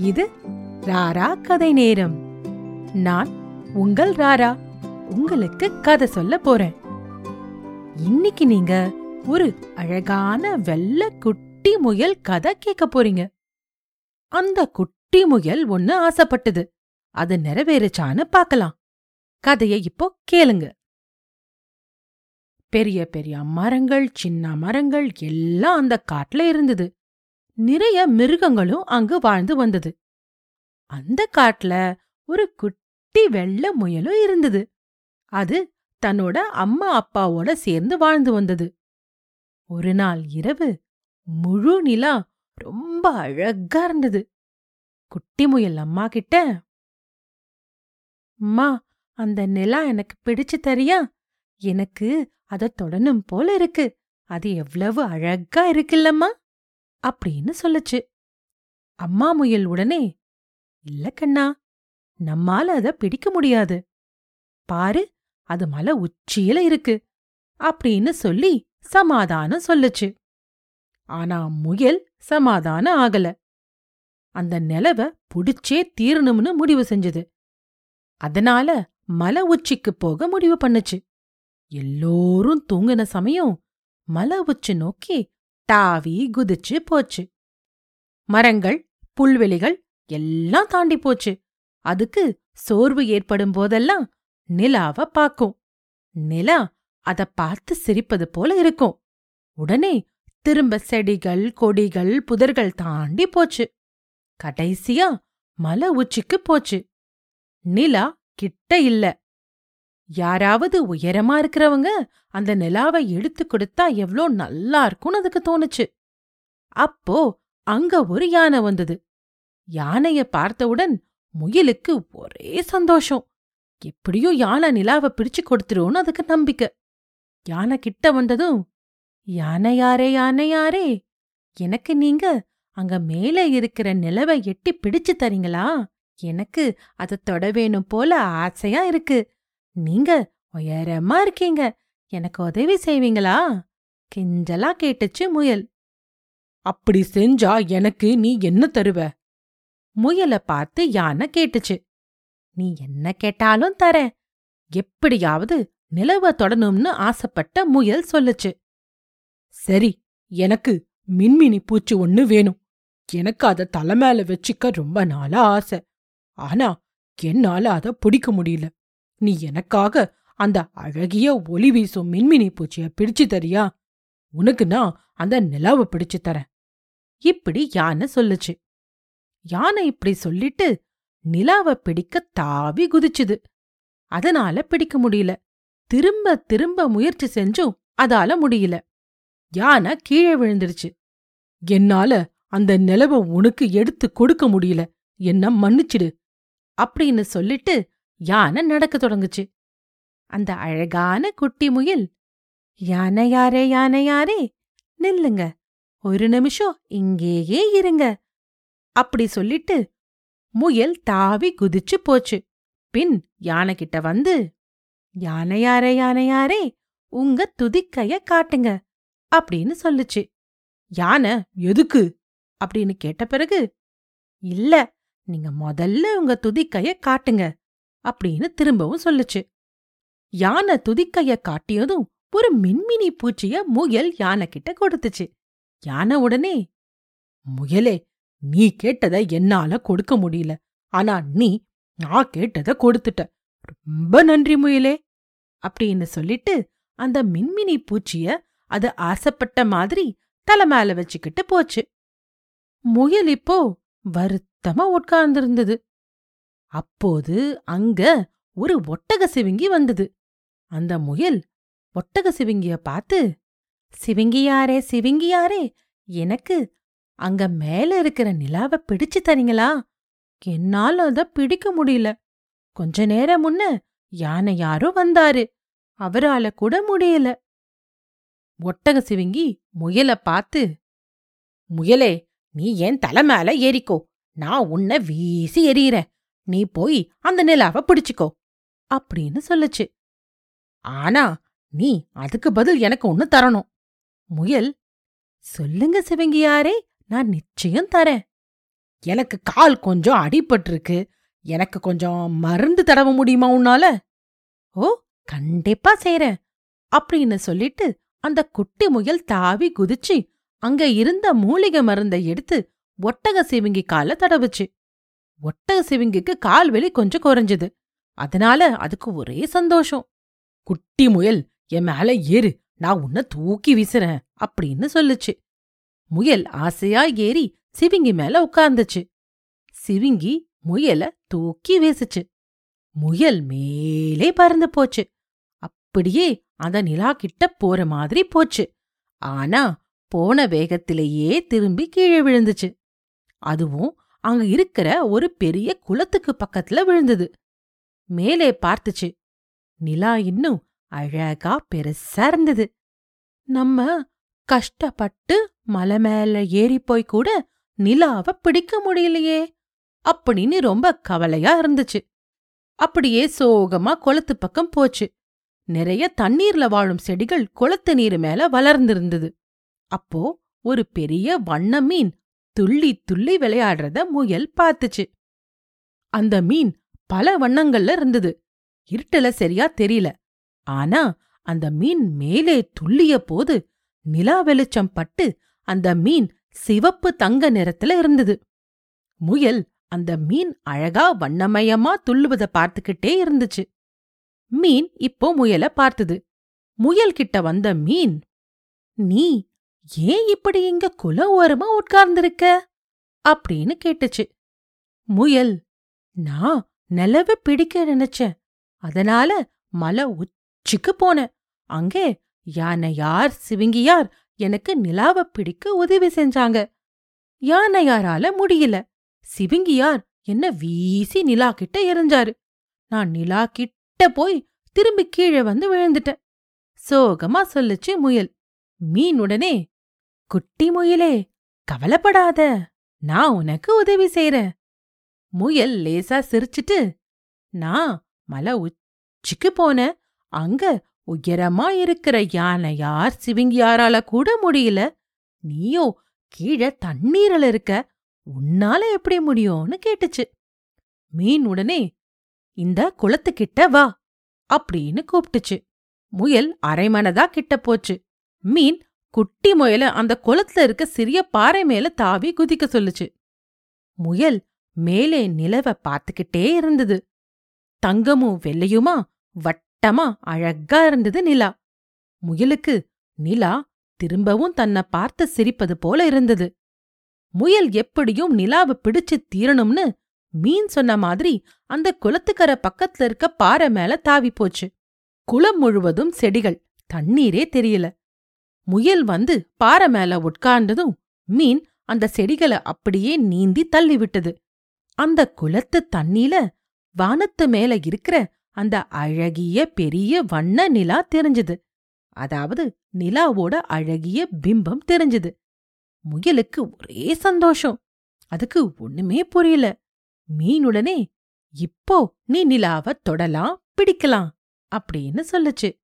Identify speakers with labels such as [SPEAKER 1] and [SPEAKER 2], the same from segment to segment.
[SPEAKER 1] இது ராரா கதை நேரம். நான் உங்கள் ராரா உங்களுக்கு கதை சொல்ல போறேன். இன்னைக்கு நீங்க ஒரு அழகான வெள்ளை குட்டி முயல் கதை கேட்க போறீங்க. அந்த குட்டி முயல் ஒண்ணு ஆசைப்பட்டது. அது நிறைவேறுச்சான்னு பார்க்கலாம். கதையை இப்போ கேளுங்க. பெரிய பெரிய மரங்கள் சின்ன மரங்கள் எல்லாம் அந்த காட்டுல இருந்தது. நிறைய மிருகங்களும் அங்கு வாழ்ந்து வந்தது. அந்த காட்டுல ஒரு குட்டி வெள்ள முயலும் இருந்தது. அது தன்னோட அம்மா அப்பாவோட சேர்ந்து வாழ்ந்து வந்தது. ஒரு நாள் இரவு முழு நிலா ரொம்ப அழகா இருந்தது. குட்டி முயல் அம்மா கிட்ட அம்மா அந்த நிலா எனக்கு பிடிச்சு தரியா? எனக்கு அதை தொடனும் போல இருக்கு. அது எவ்வளவு அழகா இருக்குல்லம்மா. அப்படின்னு சொல்லுச்சு. அம்மா முயல் உடனே இல்ல கண்ணா நம்மால அத பிடிக்க முடியாது. பாரு அது மலை உச்சியில இருக்கு அப்படின்னு சொல்லி சமாதானம் சொல்லுச்சு. ஆனா முயல் சமாதானம் ஆகல. அந்த நிலவ புடிச்சே தீரணும்னு முடிவு செஞ்சது. அதனால மலை உச்சிக்கு போக முடிவு பண்ணுச்சு. எல்லோரும் தூங்கின சமயம் மலை உச்சி நோக்கி தாவி குதிச்சு போச்சு. மரங்கள் புல்வெளிகள் எல்லாம் தாண்டி போச்சு. அதுக்கு சோர்வு ஏற்படும் போதெல்லாம் நிலாவ பாக்கும். நிலா அத பார்த்து சிரிப்பது போல இருக்கும். உடனே திரும்ப செடிகள் கொடிகள் புதர்கள் தாண்டி போச்சு. கடைசியா மலை உச்சிக்கு போச்சு. நிலா கிட்ட இல்ல. யாராவது உயரமா இருக்கிறவங்க அந்த நிலாவை எடுத்து கொடுத்தா எவ்ளோ நல்லா இருக்கும்னு அதுக்கு தோணுச்சு. அப்போ அங்க ஒரு யானை வந்தது. யானைய பார்த்தவுடன் முயலுக்கு ஒரே சந்தோஷம். எப்படியோ யானை நிலாவை பிடிச்சு கொடுத்துருவோன்னு அதுக்கு நம்பிக்கை. யானை கிட்ட வந்ததும் யானை யாரே யானை யாரே எனக்கு நீங்க அங்க மேலே இருக்கிற நிலவை எட்டி பிடிச்சு தரீங்களா? எனக்கு அதை தொட வேணும் போல ஆசையா இருக்கு. நீங்க உயரமா இருக்கீங்க. எனக்கு உதவி செய்வீங்களா? கிஞ்சலா கேட்டுச்சு முயல். அப்படி செஞ்சா எனக்கு நீ என்ன தருவ? முயல பார்த்து யானை கேட்டுச்சு. நீ என்ன கேட்டாலும் தரேன். எப்படியாவது நிலவ தொடணும்னு ஆசைப்பட்ட முயல் சொல்லுச்சு. சரி எனக்கு மின்மினி பூச்சி ஒண்ணு வேணும். எனக்கு அத தலை மேல வச்சுக்க ரொம்ப நாளா ஆசை. ஆனா என்னால அத பிடிக்க முடியல. நீ எனக்காக அந்த அழகிய ஒளி வீசும் மின்மினி பூச்சிய பிடிச்சு தரியா? உனக்கு நான் அந்த நிலாவை பிடிச்சு தரேன். இப்படி யானை சொல்லுச்சு. யானை இப்படி சொல்லிட்டு நிலாவை பிடிக்க தாவி குதிச்சுது. அதனால பிடிக்க முடியல. திரும்ப திரும்ப முயற்சி செஞ்சும் அதால முடியல. யானை கீழே விழுந்துருச்சு. என்னால அந்த நிலவை உனக்கு எடுத்து கொடுக்க முடியல. என்ன மன்னிச்சிடு. அப்படின்னு சொல்லிட்டு யானை நடக்க தொடங்குச்சு. அந்த அழகான குட்டி முயல் யானை யாரே யானை யாரே நில்லுங்க. ஒரு நிமிஷம் இங்கேயே இருங்க. அப்படி சொல்லிட்டு முயல் தாவி குதிச்சு போச்சு. பின் யானை கிட்ட வந்து யானையாரே யானையாரே உங்க துதிக்கைய காட்டுங்க அப்படின்னு சொல்லுச்சு. யானை எதுக்கு? அப்படின்னு கேட்ட பிறகு இல்ல நீங்க முதல்ல உங்க துதிக்கைய காட்டுங்க. அப்படின்னு திரும்பவும் சொல்லுச்சு. யானை துதிக்கைய காட்டியதும் ஒரு மின்மினி பூச்சிய முயல் யானை கிட்ட கொடுத்துச்சு. யானை உடனே முயலே நீ கேட்டத என்னால கொடுக்க முடியல. ஆனா நீ நான் கேட்டத கொடுத்துட்ட. ரொம்ப நன்றி முயலே அப்படின்னு சொல்லிட்டு அந்த மின்மினி பூச்சிய அது ஆசைப்பட்ட மாதிரி தலை மேல வச்சுக்கிட்டு போச்சு. முயல் இப்போ வருத்தமா உட்கார்ந்திருந்தது. அப்போது அங்க ஒரு ஒட்டக சிவிங்கி வந்தது. அந்த முயல் ஒட்டக சிவிங்கிய பார்த்து சிவிங்கியாரே சிவிங்கியாரே எனக்கு அங்க மேல இருக்கிற நிலாவை பிடிச்சு தரீங்களா? என்னால அத பிடிக்க முடியல. கொஞ்ச நேரம் முன்ன யானை யாரோ வந்தாரு. அவரால கூட முடியல. ஒட்டக சிவிங்கி முயல பார்த்து முயலே நீ ஏன் தலை மேல ஏறிக்கோ. நான் உன்னை வீசி எறிகிறேன் நீ போய் அந்த நிலாவை பிடிச்சுக்கோ அப்படின்னு சொல்லுச்சு. ஆனா நீ அதுக்கு பதில் எனக்கு ஒன்னு தரணும். முயல். சொல்லுங்க சிவங்கியாரே நான் நிச்சயம் தரேன். எனக்கு கால் கொஞ்சம் அடிபட்டிருக்கு. எனக்கு கொஞ்சம் மருந்து தடவ முடியுமா உன்னால? ஓ கண்டிப்பா செய்றேன் அப்படின்னு சொல்லிட்டு அந்த குட்டி முயல் தாவி குதிச்சு அங்க இருந்த மூலிகை மருந்தை எடுத்து ஒட்டக சிவிங்கி கால தடவுச்சு. ஒட்டக சிவிங்கிக்கு கால் வெளி கொஞ்சம் குறைஞ்சது. அதனால அதுக்கு ஒரே சந்தோஷம். குட்டி முயல் என் மேல ஏறு நான் உன்னை தூக்கி வீசுறேன் அப்படின்னு சொல்லுச்சு. முயல் ஆசையா ஏறி சிவிங்கி மேல உட்கார்ந்துச்சு. சிவிங்கி முயல தூக்கி வீசுச்சு. முயல் மேலே பறந்து போச்சு. அப்படியே அந்த நிலா கிட்ட போற மாதிரி போச்சு. ஆனா போன வேகத்திலேயே திரும்பி கீழே விழுந்துச்சு. அதுவும் அங்க இருக்கிற ஒரு பெரிய குளத்துக்கு பக்கத்துல விழுந்தது. மேலே பார்த்துச்சு. நிலா இன்னும் அழகா பெருசா இருந்தது. நம்ம கஷ்டப்பட்டு மலை மேல ஏறி போய் கூட நிலாவ பிடிக்க முடியலையே அப்படின்னு ரொம்ப கவலையா இருந்துச்சு. அப்படியே சோகமா குளத்து பக்கம் போச்சு. நிறைய தண்ணீர்ல வாழும் செடிகள் குளத்து நீர் மேல வளர்ந்திருந்தது. அப்போ ஒரு பெரிய வண்ண மீன் துள்ளி துள்ளி விளையாடுறத முயல் பார்த்துச்சு. அந்த மீன் பல வண்ணங்கள்ல இருந்தது. இருட்டல சரியா தெரியல. ஆனா அந்த மீன் மேலே துள்ளிய போது நிலா வெளிச்சம் பட்டு அந்த மீன் சிவப்பு தங்க நிறத்துல இருந்தது. முயல் அந்த மீன் அழகா வண்ணமயமா துள்ளுவத பார்த்துக்கிட்டே இருந்துச்சு. மீன் இப்போ முயல பார்த்தது. முயல் கிட்ட வந்த மீன் நீ ஏன் இப்படி இங்க குல ஓரமா உட்கார்ந்திருக்க? அப்படின்னு கேட்டுச்சு. முயல் நான் நிலவ பிடிக்க நினைச்சேன். அதனால மலை உச்சிக்கு போனேன். அங்கே யானையார் சிவிங்கியார் எனக்கு நிலாவ பிடிக்க உதவி செஞ்சாங்க. யானையாரால முடியல. சிவிங்கியார் என்ன வீசி நிலா கிட்ட எரிஞ்சாரு நான் நிலா கிட்ட போய் திரும்பி கீழே வந்து விழுந்துட்டேன். சோகமா சொல்லுச்சு முயல். மீன் உடனே குட்டி முயலே கவலைப்படாத நான் உனக்கு உதவி செய்றேன். முயல் லேசா சிரிச்சிட்டு நான் மலை உச்சிக்கு போனேன் அங்க உயரமா இருக்கிற யானையார் சிவிங்கியாரால கூட முடியல நீயோ கீழே தண்ணீரில் இருக்க உன்னால எப்படி முடியும்னு கேட்டுச்சு. மீன் உடனே இந்த குளத்துக்கிட்ட வா அப்படின்னு கூப்பிட்டுச்சு முயல் அரைமனதா கிட்ட போச்சு. மீன் குட்டி முயல அந்த குளத்துல இருக்க சிறிய பாறை மேல தாவி குதிக்க சொல்லுச்சு. முயல் மேலே நிலவ பார்த்துக்கிட்டே இருந்தது. தங்கமும் வெள்ளையுமா வட்டமா அழகா இருந்தது நிலா. முயலுக்கு நிலா திரும்பவும் தன்னை பார்த்து சிரிப்பது போல இருந்தது. முயல் எப்படியும் நிலாவை பிடிச்சு தீரணும்னு மீன் சொன்ன மாதிரி அந்த குளத்துக்கரை பக்கத்துல இருக்க பாறை மேல தாவி போச்சு. குளம் முழுவதும் செடிகள் தண்ணீரே தெரியல. முயல் வந்து பாறை மேல உட்கார்ந்ததும் மீன் அந்த செடிகளை அப்படியே நீந்தி தள்ளிவிட்டது. அந்த குளத்து தண்ணீல வானத்து மேல இருக்கிற அந்த அழகிய பெரிய வண்ண நிலா தெரிஞ்சது. அதாவது நிலாவோட அழகிய பிம்பம் தெரிஞ்சது. முயலுக்கு ஒரே சந்தோஷம். அதுக்கு ஒண்ணுமே புரியல. மீனுடனே இப்போ நீ நிலாவ தொடலாம் பிடிக்கலாம் அப்படின்னு சொல்லுச்சு.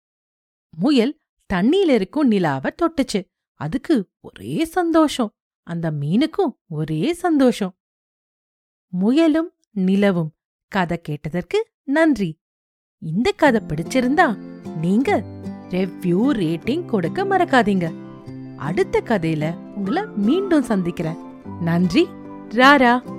[SPEAKER 1] முயல் தண்ணியில இருக்கும் நிலாவ தொட்டுச்சு. அதுக்கு ஒரே சந்தோஷம். அந்த மீனுக்கும் ஒரே சந்தோஷம். முயலும் நிலவும். கதை கேட்டதற்கு நன்றி. இந்த கதை பிடிச்சிருந்தா நீங்க ரெவ்யூ ரேட்டிங் கொடுக்க மறக்காதீங்க. அடுத்த கதையில உங்களை மீண்டும் சந்திக்கிறேன். நன்றி. ராரா.